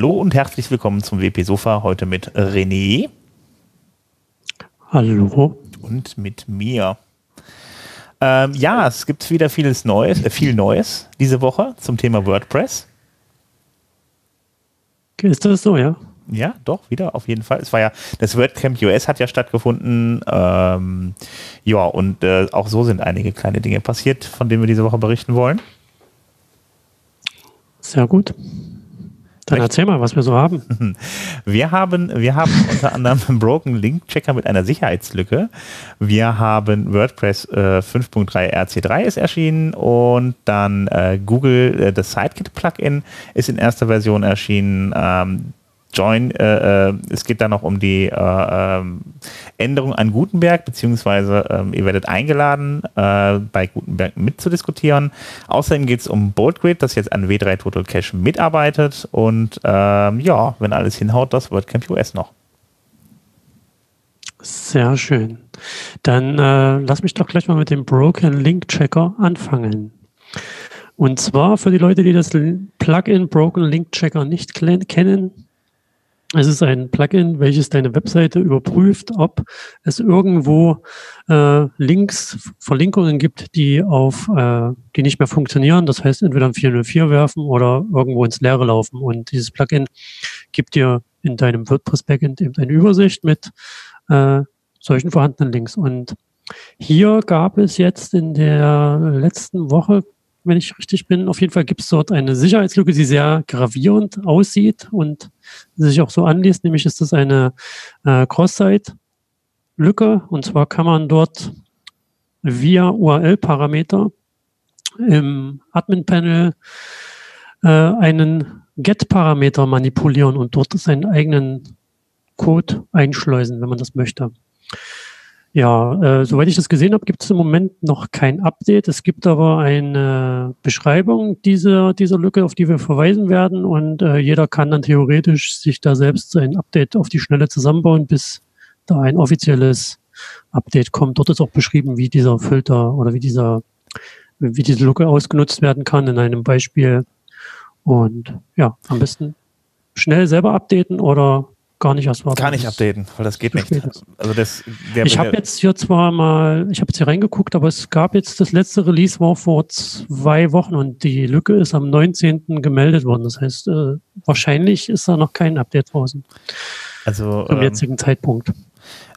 Hallo und herzlich willkommen zum WP Sofa. Heute mit René. Hallo. Und mit mir. Ähm, ja, es gibt wieder vieles Neues, äh, viel Neues diese Woche zum Thema WordPress. Ist das so, ja? Ja, doch, wieder auf jeden Fall. Es war ja, das WordCamp US hat ja stattgefunden. Ähm, ja, und äh, auch so sind einige kleine Dinge passiert, von denen wir diese Woche berichten wollen. Sehr gut. Dann erzähl mal, was wir so haben. Wir haben, wir haben unter anderem einen Broken Link Checker mit einer Sicherheitslücke. Wir haben WordPress äh, 5.3 RC3 ist erschienen und dann äh, Google, äh, das Sidekick Plugin ist in erster Version erschienen. Ähm, Join, äh, äh, es geht dann noch um die äh, ähm, Änderung an Gutenberg, beziehungsweise ähm, ihr werdet eingeladen, äh, bei Gutenberg mitzudiskutieren. Außerdem geht es um BoldGrid, das jetzt an W3 Total Cache mitarbeitet und ähm, ja, wenn alles hinhaut, das WordCamp US noch. Sehr schön. Dann äh, lass mich doch gleich mal mit dem Broken Link Checker anfangen. Und zwar für die Leute, die das Plugin Broken Link Checker nicht kennen, es ist ein Plugin, welches deine Webseite überprüft, ob es irgendwo äh, Links, Verlinkungen gibt, die auf, äh, die nicht mehr funktionieren. Das heißt, entweder ein 404 werfen oder irgendwo ins Leere laufen. Und dieses Plugin gibt dir in deinem WordPress-Backend eben eine Übersicht mit äh, solchen vorhandenen Links. Und hier gab es jetzt in der letzten Woche wenn ich richtig bin. Auf jeden Fall gibt es dort eine Sicherheitslücke, die sehr gravierend aussieht und sich auch so anliest. Nämlich ist das eine äh, Cross-Site-Lücke. Und zwar kann man dort via URL-Parameter im Admin-Panel äh, einen Get-Parameter manipulieren und dort seinen eigenen Code einschleusen, wenn man das möchte. Ja, äh, soweit ich das gesehen habe, gibt es im Moment noch kein Update. Es gibt aber eine Beschreibung dieser, dieser Lücke, auf die wir verweisen werden. Und äh, jeder kann dann theoretisch sich da selbst ein Update auf die Schnelle zusammenbauen, bis da ein offizielles Update kommt. Dort ist auch beschrieben, wie dieser Filter oder wie dieser, wie diese Lücke ausgenutzt werden kann in einem Beispiel. Und ja, am besten schnell selber updaten oder gar nicht erst warten. Gar nicht updaten, weil das geht nicht. Also das, ich habe jetzt hier zwar mal, ich habe jetzt hier reingeguckt, aber es gab jetzt das letzte Release war vor zwei Wochen und die Lücke ist am 19. gemeldet worden. Das heißt, äh, wahrscheinlich ist da noch kein Update draußen. Also zum ähm, jetzigen Zeitpunkt.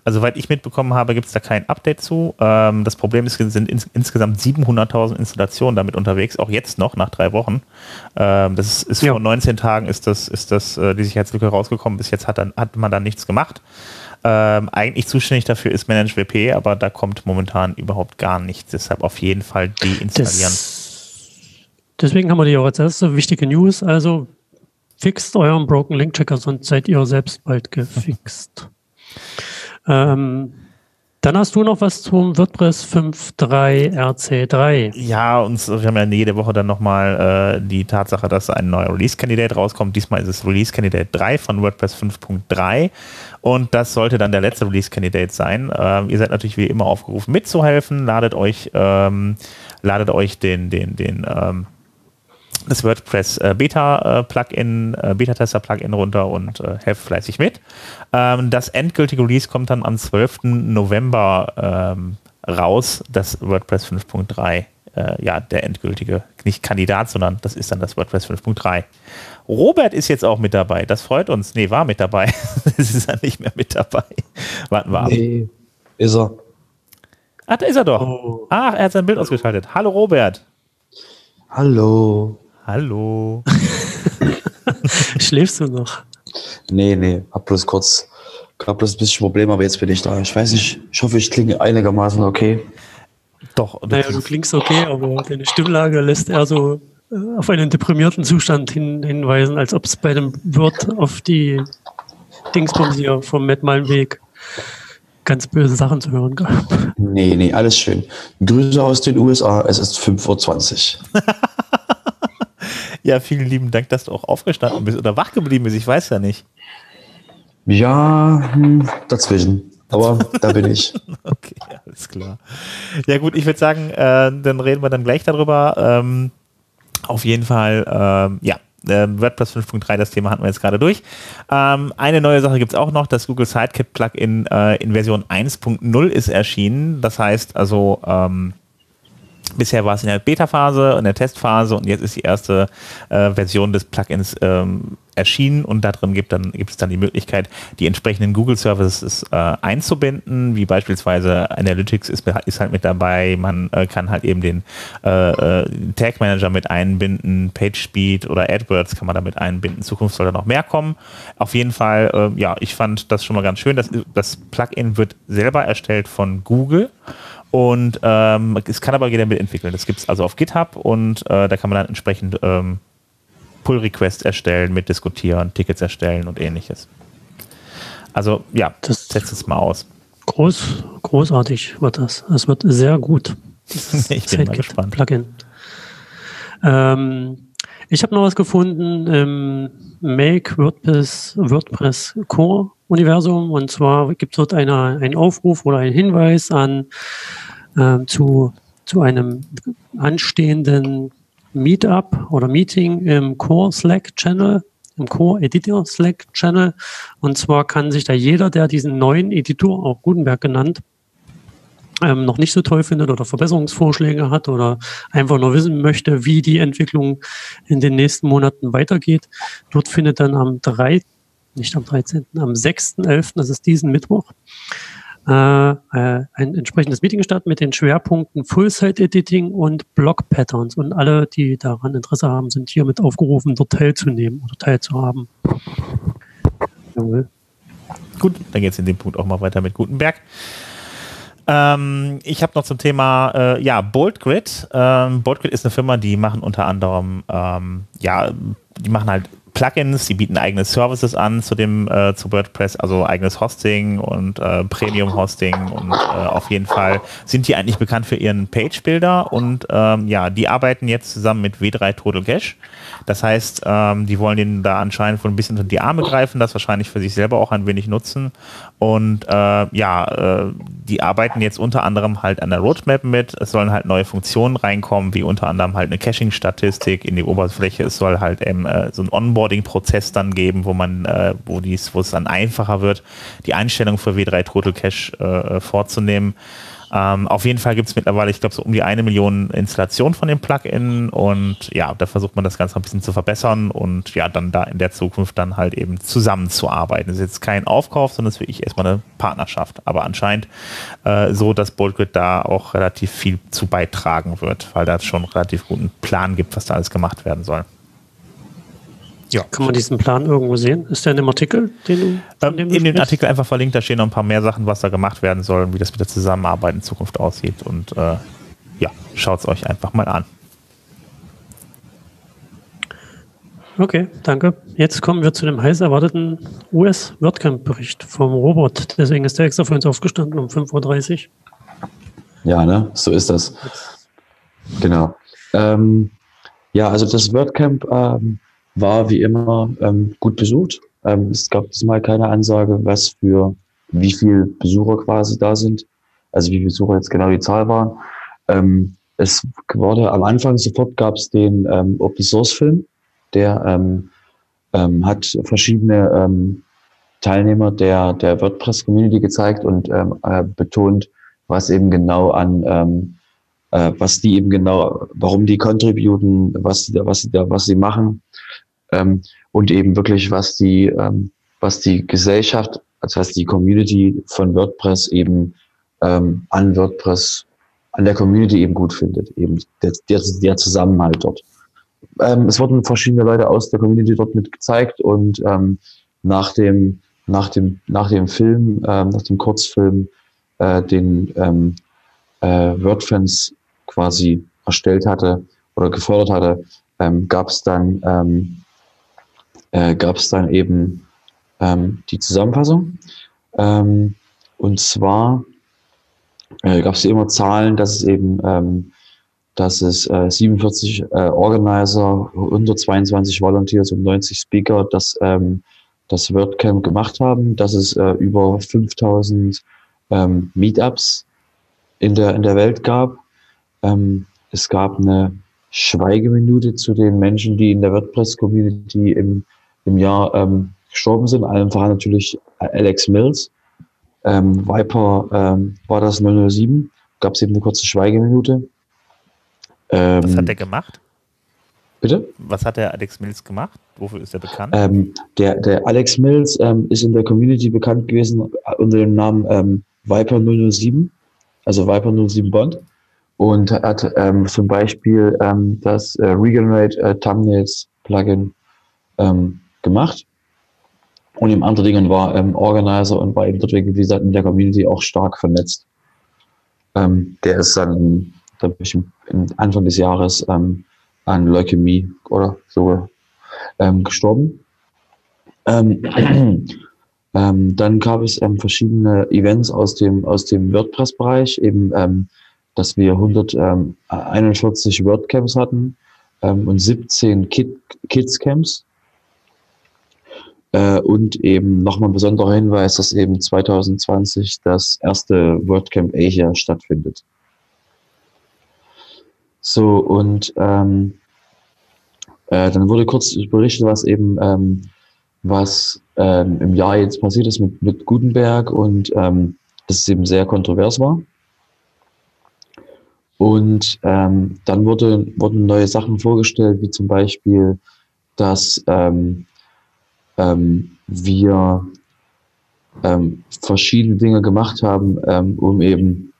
Also, soweit ich mitbekommen habe, gibt es da kein Update zu. Ähm, das Problem ist, es sind ins, insgesamt 700.000 Installationen damit unterwegs, auch jetzt noch, nach drei Wochen. Ähm, das ist, ist ja. vor 19 Tagen ist das, ist das äh, die Sicherheitslücke rausgekommen. Bis jetzt hat, dann, hat man da nichts gemacht. Ähm, eigentlich zuständig dafür ist ManageWP, aber da kommt momentan überhaupt gar nichts. Deshalb auf jeden Fall deinstallieren. Das, deswegen haben wir die auch als erste wichtige News. Also fixt euren Broken Link Checker, sonst seid ihr selbst bald gefixt. Ähm, dann hast du noch was zum WordPress 5.3 RC3. Ja, und wir haben ja jede Woche dann nochmal äh, die Tatsache, dass ein neuer Release-Kandidat rauskommt. Diesmal ist es Release-Kandidat 3 von WordPress 5.3 und das sollte dann der letzte Release-Kandidat sein. Ähm, ihr seid natürlich wie immer aufgerufen mitzuhelfen. Ladet euch, ähm, ladet euch den, den, den ähm, das WordPress äh, Beta äh, Plugin, äh, Beta-Tester Plugin runter und äh, helft fleißig mit. Ähm, das endgültige Release kommt dann am 12. November ähm, raus, das WordPress 5.3. Äh, ja, der endgültige, nicht Kandidat, sondern das ist dann das WordPress 5.3. Robert ist jetzt auch mit dabei. Das freut uns. Nee, war mit dabei. Es ist er nicht mehr mit dabei. Warten wir ab. Nee, ist er. Ach, da ist er doch. Oh. Ach, er hat sein Bild ausgeschaltet. Hallo Robert. Hallo. Hallo. Schläfst du noch? Nee, nee, hab bloß kurz, gab bloß ein bisschen Probleme, aber jetzt bin ich da. Ich weiß nicht, ich hoffe, ich klinge einigermaßen okay. Doch. Naja, du klingst okay, aber deine Stimmlage lässt eher so äh, auf einen deprimierten Zustand hin, hinweisen, als ob es bei dem Wirt auf die Dingsbums hier vom Matt Weg ganz böse Sachen zu hören gab. Nee, nee, alles schön. Grüße aus den USA, es ist 5.20 Uhr. Ja, vielen lieben Dank, dass du auch aufgestanden bist oder wach geblieben bist. Ich weiß ja nicht. Ja, hm, dazwischen. Aber da bin ich. okay, alles klar. Ja, gut, ich würde sagen, äh, dann reden wir dann gleich darüber. Ähm, auf jeden Fall, ähm, ja, äh, WordPress 5.3, das Thema hatten wir jetzt gerade durch. Ähm, eine neue Sache gibt es auch noch, das Google Sidekick Plugin äh, in Version 1.0 ist erschienen. Das heißt also, ähm, Bisher war es in der Beta-Phase, in der Testphase und jetzt ist die erste äh, Version des Plugins ähm, erschienen und da drin gibt, dann, gibt es dann die Möglichkeit, die entsprechenden Google Services äh, einzubinden, wie beispielsweise Analytics ist, ist halt mit dabei, man äh, kann halt eben den äh, äh Tag Manager mit einbinden, PageSpeed oder AdWords kann man damit einbinden. In Zukunft soll da noch mehr kommen. Auf jeden Fall, äh, ja, ich fand das schon mal ganz schön. Das, das Plugin wird selber erstellt von Google und ähm, es kann aber jeder mitentwickeln. Das gibt es also auf GitHub und äh, da kann man dann entsprechend ähm, Pull-Requests erstellen, mitdiskutieren, Tickets erstellen und ähnliches. Also ja, das setzt es mal aus. Groß, großartig wird das. Es wird sehr gut. ich bin mal gespannt. Plugin. Ähm, ich habe noch was gefunden im Make WordPress, WordPress Core Universum. Und zwar gibt es dort eine, einen Aufruf oder einen Hinweis an äh, zu, zu einem anstehenden Meetup oder Meeting im Core Slack Channel, im Core Editor Slack Channel. Und zwar kann sich da jeder, der diesen neuen Editor, auch Gutenberg genannt, ähm, noch nicht so toll findet oder Verbesserungsvorschläge hat oder einfach nur wissen möchte, wie die Entwicklung in den nächsten Monaten weitergeht. Dort findet dann am 3., nicht am 13., am 6.11., das ist diesen Mittwoch, ein entsprechendes Meeting statt mit den Schwerpunkten Full-Site-Editing und Block-Patterns. Und alle, die daran Interesse haben, sind hiermit aufgerufen, dort teilzunehmen oder teilzuhaben. Jawohl. Gut, dann geht es in dem Punkt auch mal weiter mit Gutenberg. Ähm, ich habe noch zum Thema, äh, ja, BoldGrid. Ähm, BoldGrid ist eine Firma, die machen unter anderem, ähm, ja, die machen halt Plugins, die bieten eigene Services an zu dem äh, zu WordPress, also eigenes Hosting und äh, Premium Hosting und äh, auf jeden Fall sind die eigentlich bekannt für ihren Page Builder und ähm, ja, die arbeiten jetzt zusammen mit W3 Total Cache. Das heißt, ähm, die wollen den da anscheinend wohl ein bisschen unter die Arme greifen, das wahrscheinlich für sich selber auch ein wenig nutzen und äh, ja, äh, die arbeiten jetzt unter anderem halt an der Roadmap mit. Es sollen halt neue Funktionen reinkommen, wie unter anderem halt eine Caching-Statistik in die Oberfläche. Es soll halt ähm, äh, so ein Onboard Onboarding-Prozess dann geben, wo man, äh, wo dies, wo es dann einfacher wird, die Einstellung für W3 Total Cache äh, vorzunehmen. Ähm, auf jeden Fall gibt es mittlerweile, ich glaube, so um die eine Million Installationen von dem Plugin und ja, da versucht man das Ganze ein bisschen zu verbessern und ja, dann da in der Zukunft dann halt eben zusammenzuarbeiten. Das ist jetzt kein Aufkauf, sondern es ist wirklich erstmal eine Partnerschaft. Aber anscheinend äh, so, dass Boldgrid da auch relativ viel zu beitragen wird, weil da schon relativ guten Plan gibt, was da alles gemacht werden soll. Ja. Kann man diesen Plan irgendwo sehen? Ist der in dem Artikel, den du, ähm, In dem Artikel einfach verlinkt, da stehen noch ein paar mehr Sachen, was da gemacht werden soll und wie das mit der Zusammenarbeit in Zukunft aussieht. Und äh, ja, schaut es euch einfach mal an. Okay, danke. Jetzt kommen wir zu dem heiß erwarteten US-WordCamp-Bericht vom Robot. Deswegen ist der extra für uns aufgestanden um 5.30 Uhr. Ja, ne? So ist das. Genau. Ähm, ja, also das WordCamp ähm, war wie immer ähm, gut besucht. Ähm, es gab diesmal keine Ansage, was für wie viel Besucher quasi da sind. Also wie viele Besucher jetzt genau die Zahl waren. Ähm, es wurde am Anfang sofort gab es den ähm, Open Source Film, der ähm, ähm, hat verschiedene ähm, Teilnehmer der der WordPress Community gezeigt und ähm, äh, betont, was eben genau an ähm, äh, was die eben genau, warum die contributen, was was was sie machen ähm, und eben wirklich, was die, ähm, was die Gesellschaft, also was die Community von WordPress eben ähm, an WordPress, an der Community eben gut findet, eben der, der, der Zusammenhalt dort. Ähm, es wurden verschiedene Leute aus der Community dort mit gezeigt und ähm, nach dem nach dem nach dem Film, ähm, nach dem Kurzfilm, äh, den ähm, äh, WordFans quasi erstellt hatte oder gefordert hatte, ähm, gab es dann ähm, äh, gab es dann eben ähm, die Zusammenfassung. Ähm, und zwar äh, gab es immer Zahlen, dass es eben, ähm, dass es äh, 47 äh, Organizer, 122 Volunteers und 90 Speaker das, ähm, das WordCamp gemacht haben, dass es äh, über 5000 ähm, Meetups in der, in der Welt gab. Ähm, es gab eine Schweigeminute zu den Menschen, die in der WordPress-Community im, im Jahr ähm, gestorben sind. Allen voran natürlich Alex Mills. Ähm, Viper ähm, war das 007. Gab es eben eine kurze Schweigeminute. Ähm, Was hat er gemacht? Bitte? Was hat der Alex Mills gemacht? Wofür ist er bekannt? Ähm, der, der Alex Mills ähm, ist in der Community bekannt gewesen unter dem Namen ähm, Viper 007, also Viper 07 Bond. Und hat ähm, zum Beispiel ähm, das äh, Regenerate äh, Thumbnails Plugin ähm, gemacht. Und im anderen Dingen war ähm, Organizer und war eben dort, wie gesagt, in der Community auch stark vernetzt. Ähm, der ist dann, glaube ich, Anfang des Jahres ähm, an Leukämie oder so ähm, gestorben. Ähm, ähm, dann gab es ähm, verschiedene Events aus dem, aus dem WordPress-Bereich, eben, ähm, dass wir 141 ähm, WordCamps hatten und 17 Kid, Kids-Camps. Äh, und eben nochmal ein besonderer Hinweis, dass eben 2020 das erste WordCamp Asia stattfindet. So, und ähm, äh, dann wurde kurz berichtet, was eben, ähm, was ähm, im Jahr jetzt passiert ist mit, mit Gutenberg und ähm, dass es eben sehr kontrovers war. Und ähm, dann wurde, wurden neue Sachen vorgestellt, wie zum Beispiel, dass ähm, ähm, wir ähm, verschiedene Dinge gemacht haben, ähm, um eben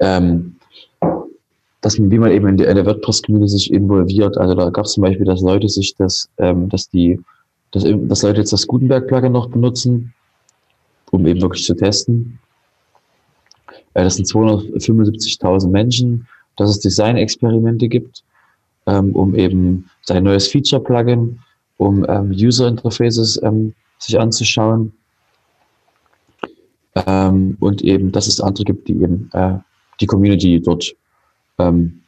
ähm, dass man, wie man eben in der, der WordPress-Community sich involviert. Also da gab es zum Beispiel, dass Leute sich das, ähm, dass die, dass, dass Leute jetzt das Gutenberg-Plugin noch benutzen, um eben wirklich zu testen. Äh, das sind 275.000 Menschen, dass es Design-Experimente gibt, ähm, um eben sein neues Feature-Plugin, um ähm, User-Interfaces ähm, sich anzuschauen. Ähm, und eben, dass es andere gibt, die eben äh, die Community dort ähm,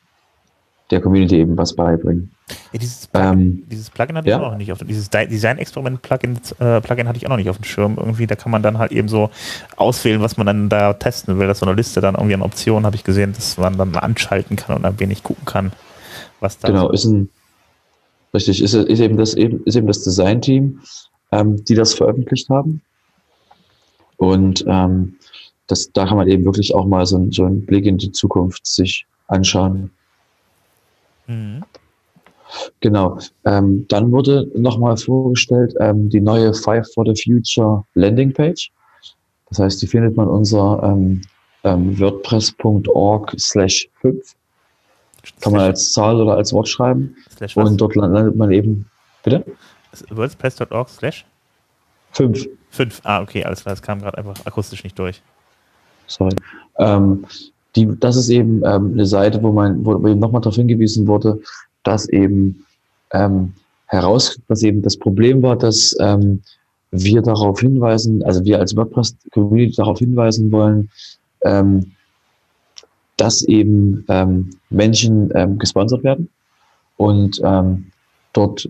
der Community eben was beibringen. Ja, dieses, Plugin, ähm, dieses Plugin hatte ja? ich auch noch nicht auf dieses Design-Experiment-Plugin äh, Plugin hatte ich auch noch nicht auf dem Schirm. Irgendwie, da kann man dann halt eben so auswählen, was man dann da testen will. Das ist so eine Liste dann irgendwie an Optionen, habe ich gesehen, dass man dann anschalten kann und ein wenig gucken kann, was da Genau, ist ein richtig, ist, ist eben das eben, ist eben das Design-Team, ähm, die das veröffentlicht haben. Und ähm, das, da kann man eben wirklich auch mal so, so einen Blick in die Zukunft sich anschauen. Mhm. Genau. Ähm, dann wurde nochmal vorgestellt ähm, die neue Five for the Future Landing Page. Das heißt, die findet man unter ähm, ähm WordPress.org slash 5. Kann man als Zahl oder als Wort schreiben. Und dort landet man eben, bitte? WordPress.org slash 5. 5, ah, okay, alles klar, das kam gerade einfach akustisch nicht durch. Sorry. Ähm, die, das ist eben ähm, eine Seite, wo man, wo eben nochmal darauf hingewiesen wurde, dass eben ähm, heraus, dass eben das Problem war, dass ähm, wir darauf hinweisen, also wir als WordPress-Community darauf hinweisen wollen, ähm, dass eben ähm, Menschen ähm, gesponsert werden. Und ähm, dort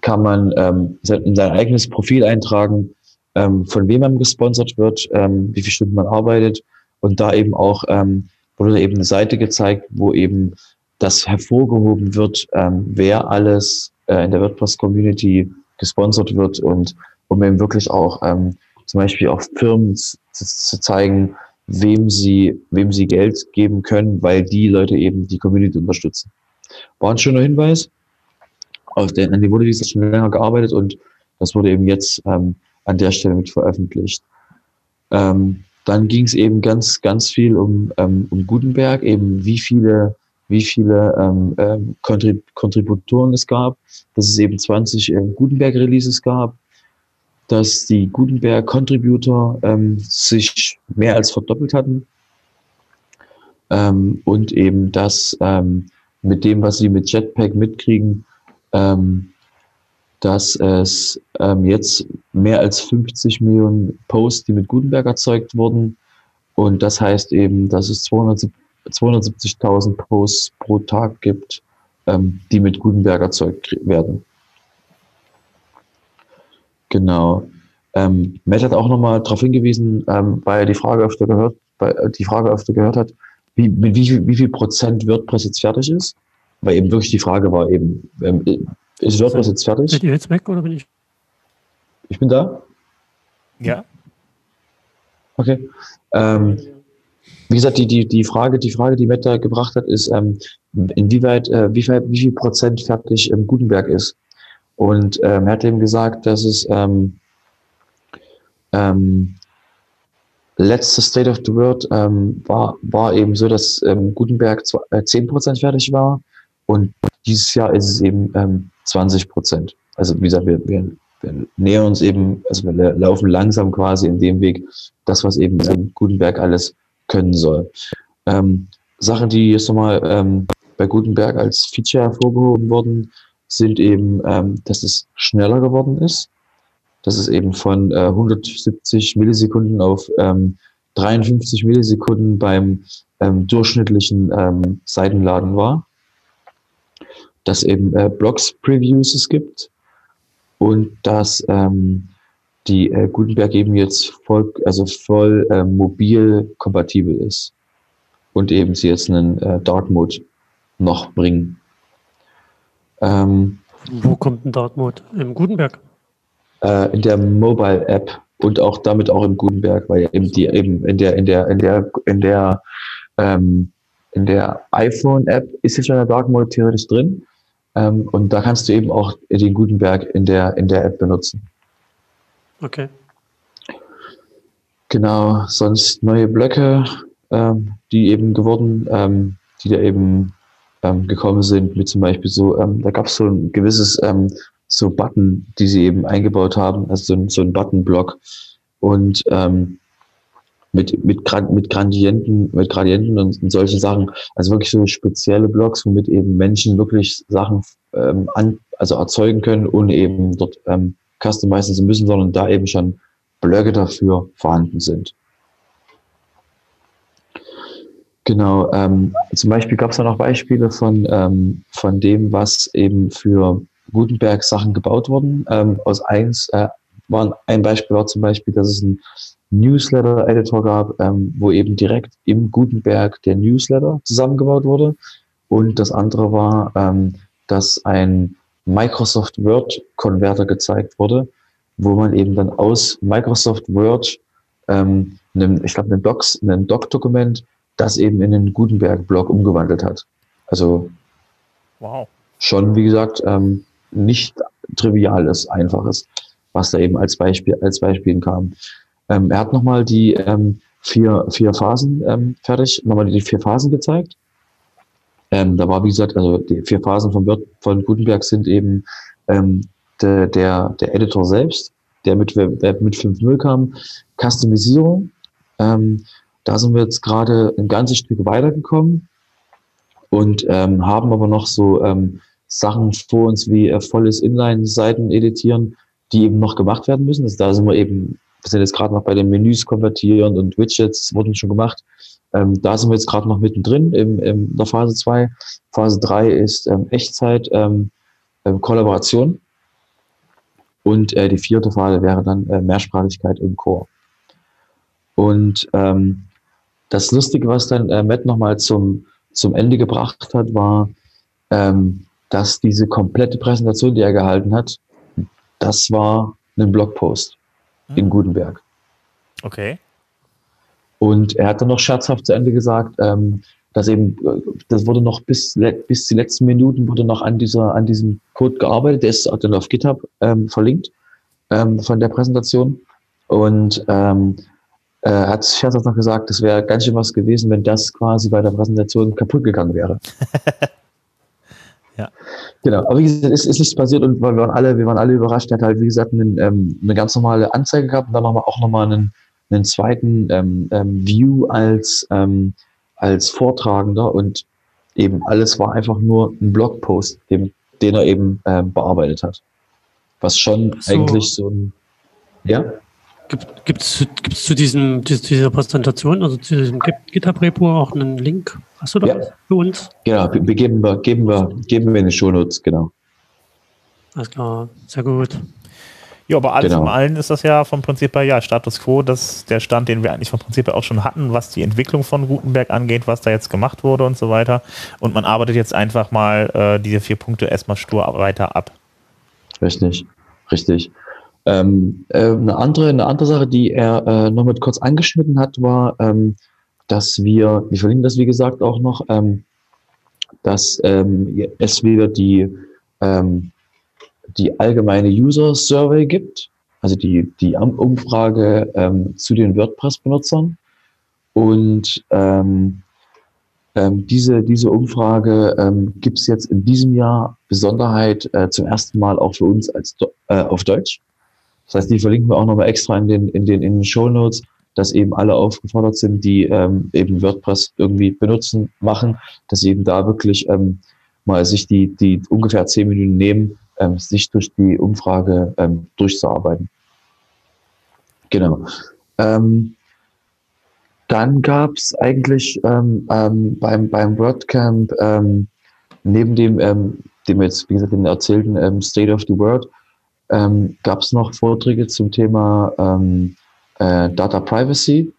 kann man ähm, in sein eigenes Profil eintragen, ähm, von wem man gesponsert wird, ähm, wie viele Stunden man arbeitet. Und da eben auch ähm, wurde eben eine Seite gezeigt, wo eben das hervorgehoben wird, ähm, wer alles äh, in der WordPress-Community gesponsert wird. Und um eben wirklich auch ähm, zum Beispiel auch Firmen zu, zu zeigen, wem sie, wem sie Geld geben können, weil die Leute eben die Community unterstützen. War ein schöner Hinweis. Auf den, an dem wurde dieses schon länger gearbeitet und das wurde eben jetzt ähm, an der Stelle mit veröffentlicht. Ähm, dann ging es eben ganz, ganz viel um, ähm, um Gutenberg, eben wie viele, wie viele ähm, ähm, Kontrib Kontributoren es gab, dass es eben 20 äh, Gutenberg-Releases gab, dass die Gutenberg-Contributor ähm, sich mehr als verdoppelt hatten ähm, und eben, dass ähm, mit dem, was sie mit Jetpack mitkriegen, ähm, dass es ähm, jetzt mehr als 50 Millionen Posts, die mit Gutenberg erzeugt wurden. Und das heißt eben, dass es 270.000 Posts pro Tag gibt, ähm, die mit Gutenberg erzeugt werden. Genau. Ähm, Matt hat auch nochmal darauf hingewiesen, ähm, weil er die Frage öfter gehört, weil, die Frage öfter gehört hat, wie, mit wie, wie viel Prozent WordPress jetzt fertig ist. weil eben wirklich die Frage war eben, ähm, ist WordPress jetzt fertig? Seid ihr jetzt weg oder bin ich? Ich bin da. Ja. Okay. Ähm, wie gesagt, die, die, die Frage, die Frage, die Matt da gebracht hat, ist, ähm, inwieweit, äh, wie, viel, wie viel Prozent fertig im Gutenberg ist. Und ähm, er hat eben gesagt, dass es ähm, ähm, letzte State of the World ähm, war, war eben so, dass ähm, Gutenberg zwar, äh, 10% fertig war und dieses Jahr ist es eben ähm, 20%. Also wie gesagt, wir, wir, wir nähern uns eben, also wir laufen langsam quasi in dem Weg, das, was eben ähm, Gutenberg alles können soll. Ähm, Sachen, die jetzt nochmal ähm, bei Gutenberg als Feature hervorgehoben wurden, sind eben, ähm, dass es schneller geworden ist. Dass es eben von äh, 170 Millisekunden auf ähm, 53 Millisekunden beim ähm, durchschnittlichen ähm, Seitenladen war. Dass eben äh, Blogs-Previews es gibt und dass ähm, die äh, Gutenberg eben jetzt voll, also voll äh, mobil kompatibel ist und eben sie jetzt einen äh, Dark Mode noch bringen. Ähm, Wo kommt ein Dark Mode? Im Gutenberg? Äh, in der Mobile App und auch damit auch im Gutenberg, weil eben die eben in der in der in der in der ähm, in der iPhone App ist jetzt schon der Dark Mode theoretisch drin ähm, und da kannst du eben auch den Gutenberg in der in der App benutzen. Okay. Genau, sonst neue Blöcke, ähm, die eben geworden, ähm, die da eben ähm, gekommen sind, wie zum Beispiel so, ähm, da gab es so ein gewisses ähm, so Button, die sie eben eingebaut haben, also so ein, so ein Button-Block und ähm, mit, mit, mit Gradienten, mit Gradienten und, und solche Sachen, also wirklich so spezielle Blocks, womit eben Menschen wirklich Sachen ähm, an, also erzeugen können, ohne eben dort ähm, customizen zu müssen, sondern da eben schon Blöcke dafür vorhanden sind. Genau, ähm, zum Beispiel gab es da noch Beispiele von, ähm, von dem, was eben für Gutenberg Sachen gebaut wurden. Ähm, aus eins äh, war ein Beispiel war zum Beispiel, dass es einen Newsletter-Editor gab, ähm, wo eben direkt im Gutenberg der Newsletter zusammengebaut wurde. Und das andere war, ähm, dass ein Microsoft Word Konverter gezeigt wurde, wo man eben dann aus Microsoft Word, ähm, einem, ich glaube, einem Docs, einem Doc-Dokument, das eben in den Gutenberg-Blog umgewandelt hat. Also wow. schon, wie gesagt, ähm, nicht triviales, einfaches, was da eben als Beispiel, als Beispiel kam. Ähm, er hat nochmal die ähm, vier, vier Phasen ähm, fertig, nochmal die vier Phasen gezeigt. Ähm, da war, wie gesagt, also die vier Phasen von, von Gutenberg sind eben ähm, de, der, der Editor selbst, der mit, der mit 5.0 kam, Customisierung. Ähm, da sind wir jetzt gerade ein ganzes Stück weitergekommen und ähm, haben aber noch so ähm, Sachen vor uns wie äh, volles Inline-Seiten editieren, die eben noch gemacht werden müssen. Also da sind wir eben, wir sind jetzt gerade noch bei den Menüs konvertieren und Widgets wurden schon gemacht. Ähm, da sind wir jetzt gerade noch mittendrin im, in der Phase 2. Phase 3 ist ähm, Echtzeit, ähm, ähm, Kollaboration. Und äh, die vierte Phase wäre dann äh, Mehrsprachigkeit im Core. Und ähm, das Lustige, was dann äh, Matt nochmal zum, zum Ende gebracht hat, war, ähm, dass diese komplette Präsentation, die er gehalten hat, das war ein Blogpost hm. in Gutenberg. Okay. Und er hat dann noch scherzhaft zu Ende gesagt, ähm, dass eben, das wurde noch bis, bis die letzten Minuten wurde noch an dieser, an diesem Code gearbeitet. Der ist dann auf GitHub ähm, verlinkt ähm, von der Präsentation. Und ähm, äh, hat scherzhaft noch gesagt, das wäre ganz schön was gewesen, wenn das quasi bei der Präsentation kaputt gegangen wäre. ja. Genau, aber wie gesagt, es ist nichts passiert und wir waren alle, wir waren alle überrascht. Er hat halt, wie gesagt, einen, ähm, eine ganz normale Anzeige gehabt und dann haben wir auch nochmal einen einen zweiten ähm, ähm, View als, ähm, als Vortragender und eben alles war einfach nur ein Blogpost, dem, den er eben ähm, bearbeitet hat. Was schon so. eigentlich so ein, ja? Gibt es gibt's zu diesem, dieser Präsentation, also zu diesem GitHub-Repo auch einen Link? Hast du da ja. für uns? Ja, wir geben wir, geben wir, geben wir in die Shownotes, genau. Alles klar, sehr gut. Ja, aber alles Genau. im Allen ist das ja vom Prinzip her, ja, Status Quo, das der Stand, den wir eigentlich vom Prinzip her auch schon hatten, was die Entwicklung von Gutenberg angeht, was da jetzt gemacht wurde und so weiter. Und man arbeitet jetzt einfach mal äh, diese vier Punkte erstmal stur weiter ab. Richtig, richtig. Ähm, äh, eine, andere, eine andere Sache, die er äh, noch mit kurz angeschnitten hat, war, ähm, dass wir, wir verlinken das wie gesagt auch noch, ähm, dass ähm, es wieder die, ähm, die allgemeine User Survey gibt, also die, die Umfrage ähm, zu den WordPress-Benutzern. Und ähm, ähm, diese, diese Umfrage ähm, gibt es jetzt in diesem Jahr Besonderheit äh, zum ersten Mal auch für uns als äh, auf Deutsch. Das heißt, die verlinken wir auch nochmal extra in den, in den, in den Show Notes, dass eben alle aufgefordert sind, die ähm, eben WordPress irgendwie benutzen, machen, dass sie eben da wirklich ähm, mal sich die, die ungefähr zehn Minuten nehmen, ähm, sich durch die Umfrage ähm, durchzuarbeiten. Genau. Ähm, dann gab es eigentlich ähm, ähm, beim, beim WordCamp ähm, neben dem, ähm, dem jetzt, wie gesagt, den erzählten ähm, State of the World, ähm, gab es noch Vorträge zum Thema ähm, äh, Data Privacy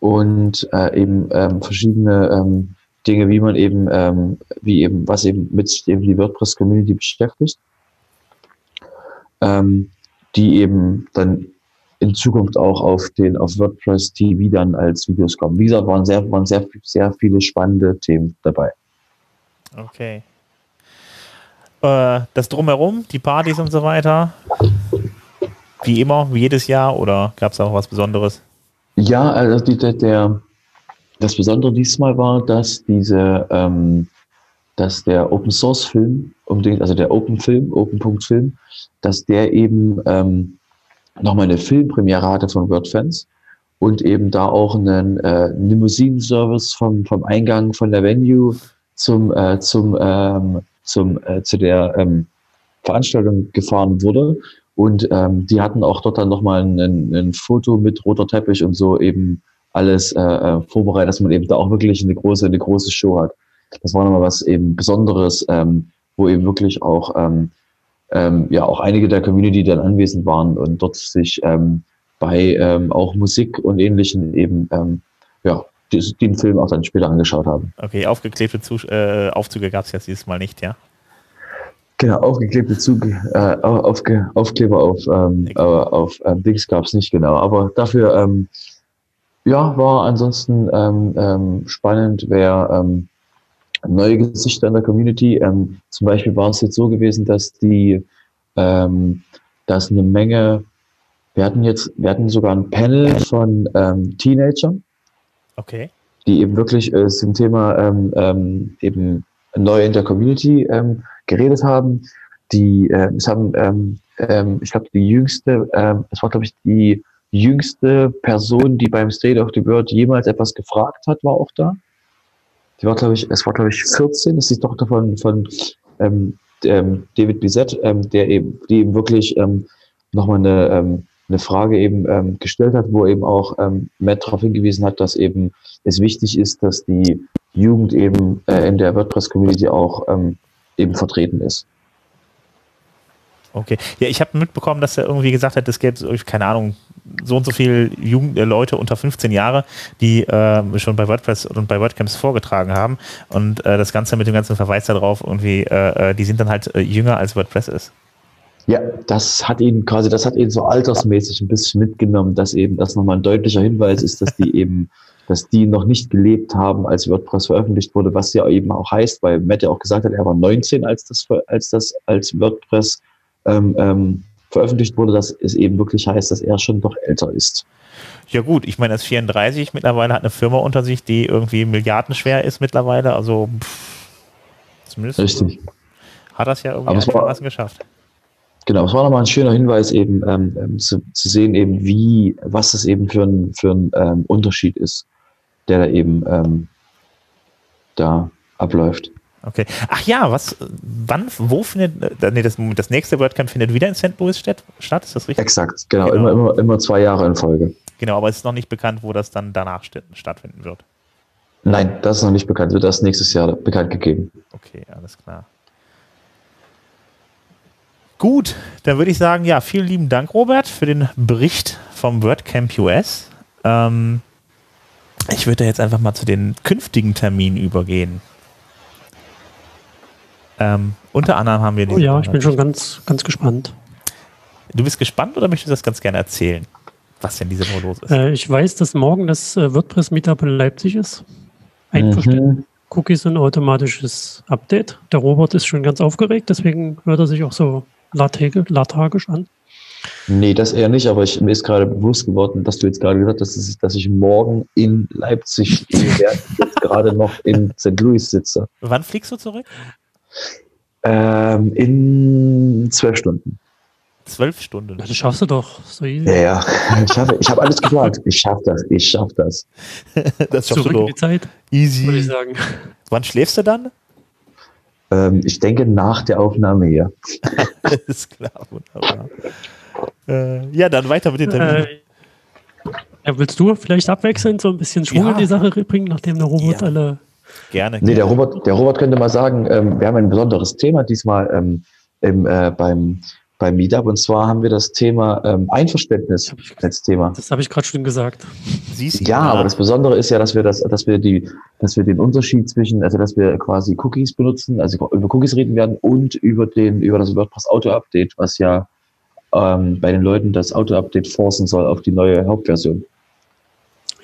und äh, eben ähm, verschiedene ähm, Dinge, wie man eben, ähm, wie eben, was eben mit eben die WordPress-Community beschäftigt, ähm, die eben dann in Zukunft auch auf den auf WordPress TV dann als Videos kommen. Wie gesagt, waren sehr, waren sehr, sehr viele spannende Themen dabei. Okay. Äh, das Drumherum, die Partys und so weiter. Wie immer, wie jedes Jahr oder gab es da noch was Besonderes? Ja, also die, der, der, das Besondere diesmal war, dass diese, ähm, dass der Open Source Film, also der Open Film, Open Film, dass der eben ähm, nochmal eine Filmpremiere hatte von WordFans und eben da auch einen äh, Limousinen-Service vom, vom Eingang von der Venue zum, äh, zum, ähm, zum, äh, zu der ähm, Veranstaltung gefahren wurde. Und ähm, die hatten auch dort dann nochmal ein, ein, Foto mit roter Teppich und so eben alles äh, äh, vorbereitet, dass man eben da auch wirklich eine große, eine große Show hat. Das war nochmal was eben Besonderes, ähm, wo eben wirklich auch ähm, ähm, ja auch einige der Community dann anwesend waren und dort sich ähm, bei ähm, auch Musik und Ähnlichen eben ähm, ja den Film auch dann später angeschaut haben. Okay, aufgeklebte Zus äh, Aufzüge gab es jetzt dieses Mal nicht, ja? Genau, aufgeklebte Zug, äh, aufge, Aufkleber auf, ähm, äh, auf ähm, Dings gab es nicht genau, aber dafür ähm, ja war ansonsten ähm, ähm, spannend, wer ähm, neue Gesichter in der Community. Ähm, zum Beispiel war es jetzt so gewesen, dass die, ähm, dass eine Menge, wir hatten jetzt, wir hatten sogar ein Panel von ähm, Teenagern, Okay. die eben wirklich äh, zum Thema ähm, ähm, eben neu in der Community ähm, geredet haben. Die, äh, es haben, ähm, ähm, ich glaube, die jüngste, ähm, es war glaube ich die jüngste Person, die beim State of the World jemals etwas gefragt hat, war auch da. Die war glaube ich, es war glaube ich 14, das ist die Tochter von von ähm, ähm, David Bizet, ähm, der eben, die eben wirklich ähm, nochmal eine ähm, eine Frage eben ähm, gestellt hat, wo eben auch ähm, Matt darauf hingewiesen hat, dass eben es wichtig ist, dass die Jugend eben äh, in der WordPress-Community auch ähm, eben vertreten ist. Okay. Ja, ich habe mitbekommen, dass er irgendwie gesagt hat, es gäbe, keine Ahnung, so und so viele Jugend äh, Leute unter 15 Jahre, die äh, schon bei WordPress und bei WordCamps vorgetragen haben. Und äh, das Ganze mit dem ganzen Verweis darauf, irgendwie, äh, äh, die sind dann halt jünger als WordPress ist. Ja, das hat ihn quasi, das hat ihn so altersmäßig ein bisschen mitgenommen, dass eben das nochmal ein deutlicher Hinweis ist, dass die eben, dass die noch nicht gelebt haben, als WordPress veröffentlicht wurde, was ja eben auch heißt, weil Matt ja auch gesagt hat, er war 19, als das, als das, als WordPress ähm, ähm, veröffentlicht wurde, dass es eben wirklich heißt, dass er schon doch älter ist. Ja gut, ich meine, er ist 34, mittlerweile hat eine Firma unter sich, die irgendwie milliardenschwer ist mittlerweile, also pff, zumindest Richtig. hat das ja irgendwie Aber es war- geschafft. Genau, es war nochmal ein schöner Hinweis, eben ähm, ähm, zu, zu sehen, eben wie, was das eben für ein, für ein ähm, Unterschied ist, der da eben ähm, da abläuft. Okay. Ach ja, was, wann, wo findet, äh, nee, das, das nächste WordCamp findet wieder in St. Louis statt, statt, ist das richtig? Exakt, genau, Genau. Immer, immer, immer zwei Jahre in Folge. Genau, aber es ist noch nicht bekannt, wo das dann danach st- stattfinden wird. Nein, das ist noch nicht bekannt, wird erst nächstes Jahr bekannt gegeben. Okay, alles klar. Gut, dann würde ich sagen, ja, vielen lieben Dank, Robert, für den Bericht vom WordCamp US. Ähm, ich würde jetzt einfach mal zu den künftigen Terminen übergehen. Ähm, unter anderem haben wir Oh ja, ich bin schon ganz, ganz gespannt. Du bist gespannt oder möchtest du das ganz gerne erzählen, was denn diese Woche los ist? Äh, ich weiß, dass morgen das äh, WordPress-Meetup in Leipzig ist. Einverstanden. Mhm. Cookies und automatisches Update. Der Robert ist schon ganz aufgeregt, deswegen hört er sich auch so lethargisch an. Nee, das eher nicht, aber ich, mir ist gerade bewusst geworden, dass du jetzt gerade gesagt hast, dass ich, dass ich morgen in Leipzig stehe, während ich jetzt gerade noch in St. Louis sitze. Wann fliegst du zurück? Ähm, in zwölf Stunden. Zwölf Stunden. Das schaffst du doch. So easy. Ja, ja. Ich habe ich hab alles geplant. Ich schaffe das. Ich schaffe das. Das schaffst Zurück du in doch. die Zeit, würde ich Easy. sagen. Wann schläfst du dann? Ähm, ich denke nach der Aufnahme hier. ist klar, wunderbar. Äh, ja, dann weiter mit den Terminen. Äh, ja, willst du vielleicht abwechselnd so ein bisschen Schwung Ja. in die Sache bringen, nachdem der Robert Ja. alle. Gerne. Nee, der Robert, der Robert könnte mal sagen, ähm, wir haben ein besonderes Thema diesmal ähm, im, äh, beim, beim Meetup. Und zwar haben wir das Thema ähm, Einverständnis als Thema. Das habe ich gerade schon gesagt. Siehst Ja, aber das Besondere ist ja, dass wir das, dass wir die, dass wir den Unterschied zwischen, also dass wir quasi Cookies benutzen, also über Cookies reden werden und über den, über das WordPress Auto Update, was ja ähm, bei den Leuten das Auto Update forcen soll auf die neue Hauptversion.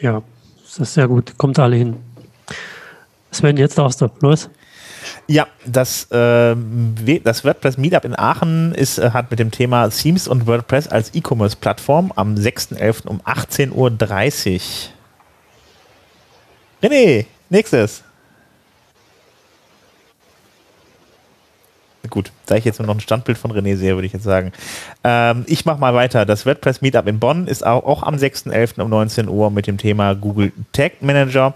Ja, das ist sehr gut. Kommt alle hin. Sven, jetzt darfst du. Los. Ja, das, we- das WordPress Meetup in Aachen ist, äh, hat mit dem Thema Themes und WordPress als E-Commerce-Plattform am 6.11. um 18.30 Uhr. René, nächstes. Gut, da ich jetzt nur noch ein Standbild von René sehe, würde ich jetzt sagen. Ähm, ich mache mal weiter. Das WordPress Meetup in Bonn ist auch, auch am 6.11. um 19 Uhr mit dem Thema Google Tag Manager.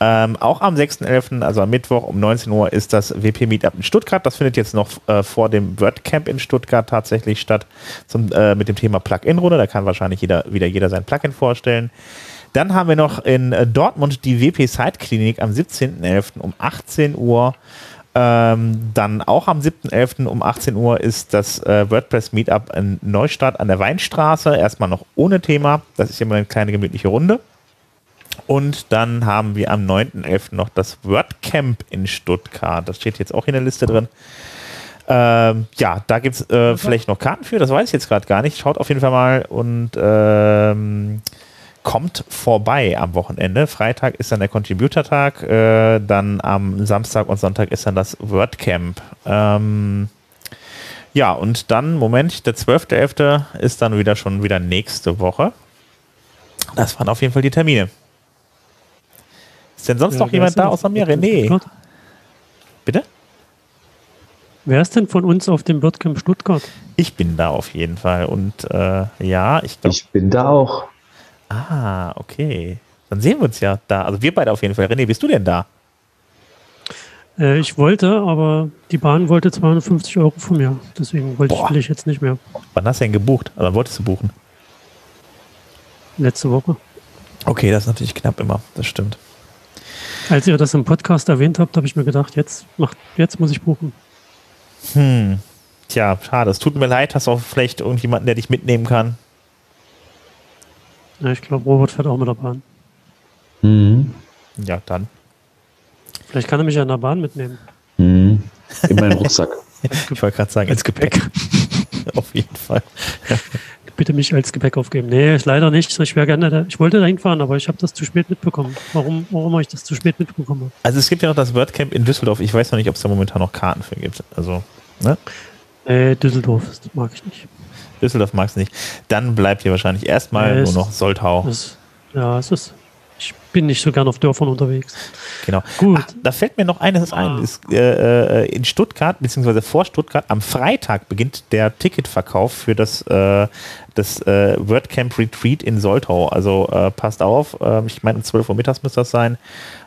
Ähm, auch am 6.11., also am Mittwoch um 19 Uhr, ist das WP Meetup in Stuttgart. Das findet jetzt noch äh, vor dem WordCamp in Stuttgart tatsächlich statt zum, äh, mit dem Thema Plugin-Runde. Da kann wahrscheinlich jeder, wieder jeder sein Plugin vorstellen. Dann haben wir noch in äh, Dortmund die WP Site Klinik am 17.11. um 18 Uhr. Ähm, dann auch am 7.11. um 18 Uhr ist das äh, WordPress Meetup in Neustadt an der Weinstraße. Erstmal noch ohne Thema. Das ist immer eine kleine gemütliche Runde. Und dann haben wir am 9.11. noch das WordCamp in Stuttgart. Das steht jetzt auch in der Liste drin. Ähm, ja, da gibt es äh, vielleicht noch Karten für, das weiß ich jetzt gerade gar nicht. Schaut auf jeden Fall mal und ähm, kommt vorbei am Wochenende. Freitag ist dann der Contributor-Tag, äh, dann am Samstag und Sonntag ist dann das WordCamp. Ähm, ja, und dann, Moment, der 12.11. ist dann wieder schon wieder nächste Woche. Das waren auf jeden Fall die Termine. Ist denn sonst Ja, noch jemand da außer mir? René, bitte? Wer ist denn von uns auf dem WordCamp Stuttgart? Ich bin da auf jeden Fall. Und äh, ja, ich glaube. Ich bin da auch. Ah, okay. Dann sehen wir uns ja da. Also wir beide auf jeden Fall. René, bist du denn da? Äh, ich wollte, aber die Bahn wollte 250 Euro von mir. Deswegen wollte Boah. ich, jetzt nicht mehr. Wann hast du denn gebucht? Oder wolltest du buchen? Letzte Woche. Okay, das ist natürlich knapp immer. Das stimmt. Als ihr das im Podcast erwähnt habt, habe ich mir gedacht, jetzt, macht, jetzt muss ich buchen. Hm. Tja, schade. Es tut mir leid. Hast du auch vielleicht irgendjemanden, der dich mitnehmen kann? Ja, ich glaube, Robert fährt auch mit der Bahn. Mhm. Ja, dann. Vielleicht kann er mich ja in der Bahn mitnehmen. Mhm. In meinen Rucksack. Ich wollte gerade sagen, ins Gepäck. auf jeden Fall. Bitte mich als Gepäck aufgeben. Nee, leider nicht. Ich wäre gerne da. Ich wollte da hinfahren, aber ich habe das zu spät mitbekommen. Warum, warum habe ich das zu spät mitbekommen? Also es gibt ja noch das WordCamp in Düsseldorf. Ich weiß noch nicht, ob es da momentan noch Karten für gibt. Also, ne? Äh, Düsseldorf, das mag ich nicht. Düsseldorf magst du nicht. Dann bleibt hier wahrscheinlich erstmal Ja, nur es- noch Soltau. Das, ja, es ist. Ich bin nicht so gern auf Dörfern unterwegs. Genau. Gut. Ach, da fällt mir noch eines ein. Ah. Ist, äh, äh, in Stuttgart, beziehungsweise vor Stuttgart, am Freitag beginnt der Ticketverkauf für das, äh, das äh, WordCamp Retreat in Soltau. Also äh, passt auf, ähm, ich meine um 12 Uhr mittags müsste das sein.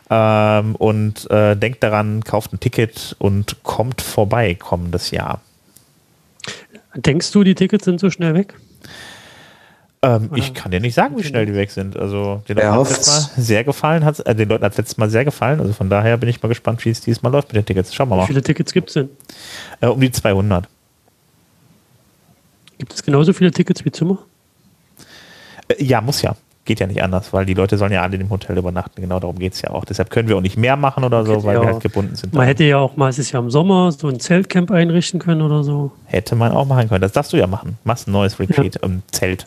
Ähm, und äh, denkt daran, kauft ein Ticket und kommt vorbei kommendes Jahr. Denkst du, die Tickets sind so schnell weg? Ähm, ich kann dir nicht sagen, wie schnell die weg sind. Also den Leuten hat letztes Mal sehr gefallen, hat, äh, den Leuten hat letztes Mal sehr gefallen. Also von daher bin ich mal gespannt, wie es dieses Mal läuft mit den Tickets. Schauen wir Wie mal. viele Tickets gibt es denn? Äh, um die 200. Gibt es genauso viele Tickets wie Zimmer? Äh, ja, muss ja. Geht ja nicht anders, weil die Leute sollen ja alle dem Hotel übernachten. Genau darum geht es ja auch. Deshalb können wir auch nicht mehr machen oder so, weil ja wir halt gebunden sind. Man hätte ja auch mal, es ist ja im Sommer, so ein Zeltcamp einrichten können oder so. Hätte man auch machen können. Das darfst du ja machen. Machst ein neues Retreat im Zelt.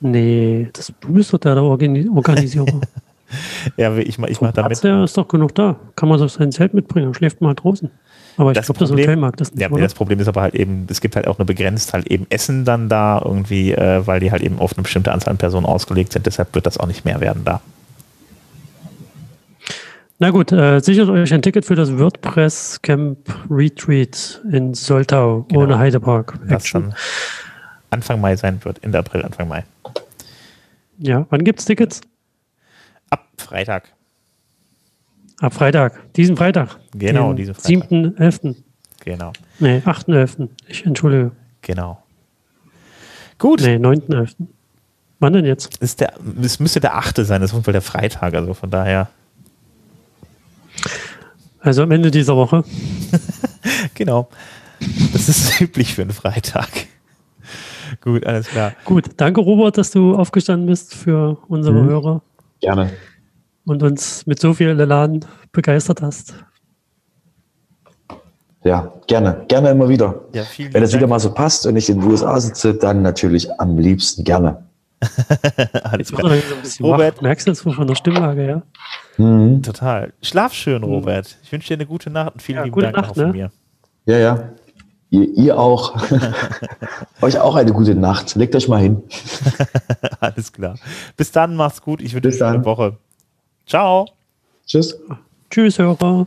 Nee, das, du bist doch der Organi Organisierer. Ja, ich, mach- ich mache damit. Der ist doch genug da. Kann man doch sein Zelt mitbringen, dann schläft man halt draußen. Aber ich Das glaube, das Hotel mag das nicht, Ja, oder? das Problem ist aber halt eben, es gibt halt auch nur begrenzt halt eben Essen dann da irgendwie, äh, weil die halt eben auf eine bestimmte Anzahl an Personen ausgelegt sind. Deshalb wird das auch nicht mehr werden da. Na gut, äh, sichert euch ein Ticket für das WordPress Camp Retreat in Soltau Genau. ohne Heidepark. Das Action. dann Anfang Mai sein wird, Ende April, Anfang Mai. Ja, wann gibt's Tickets? Ab Freitag. Ab Freitag, diesen Freitag. Genau, diesen Freitag. 7.11. Genau, Nee, 8.11. Ich entschuldige. genau. Gut, Nee, 9.11. Wann denn jetzt? ist der, es müsste der achte sein, das ist wohl der Freitag, also von daher. Also am Ende dieser Woche. Genau. Das ist üblich für einen Freitag. Gut, alles klar. Gut, danke Robert, dass du aufgestanden bist für unsere Mhm. Hörer Gerne. Und uns mit so viel Elan begeistert hast. Ja, gerne. Gerne immer wieder. Ja, vielen Wenn es wieder mal so passt und ich in den USA sitze, dann natürlich am liebsten gerne. Alles klar. er Robert. wach. Merkst du das so von der Stimmlage, ja? Mhm. Total. Schlaf schön, Robert. Ich wünsche dir eine gute Nacht und vielen Ja, lieben gute Dank Nacht, auch von ne? mir. Ja, ja. Ihr, ihr auch. euch auch eine gute Nacht. Legt euch mal hin. Alles klar. Bis dann, mach's gut. Ich wünsche dir eine. Woche. Ciao. Tschüss. Tschüss, Hörer.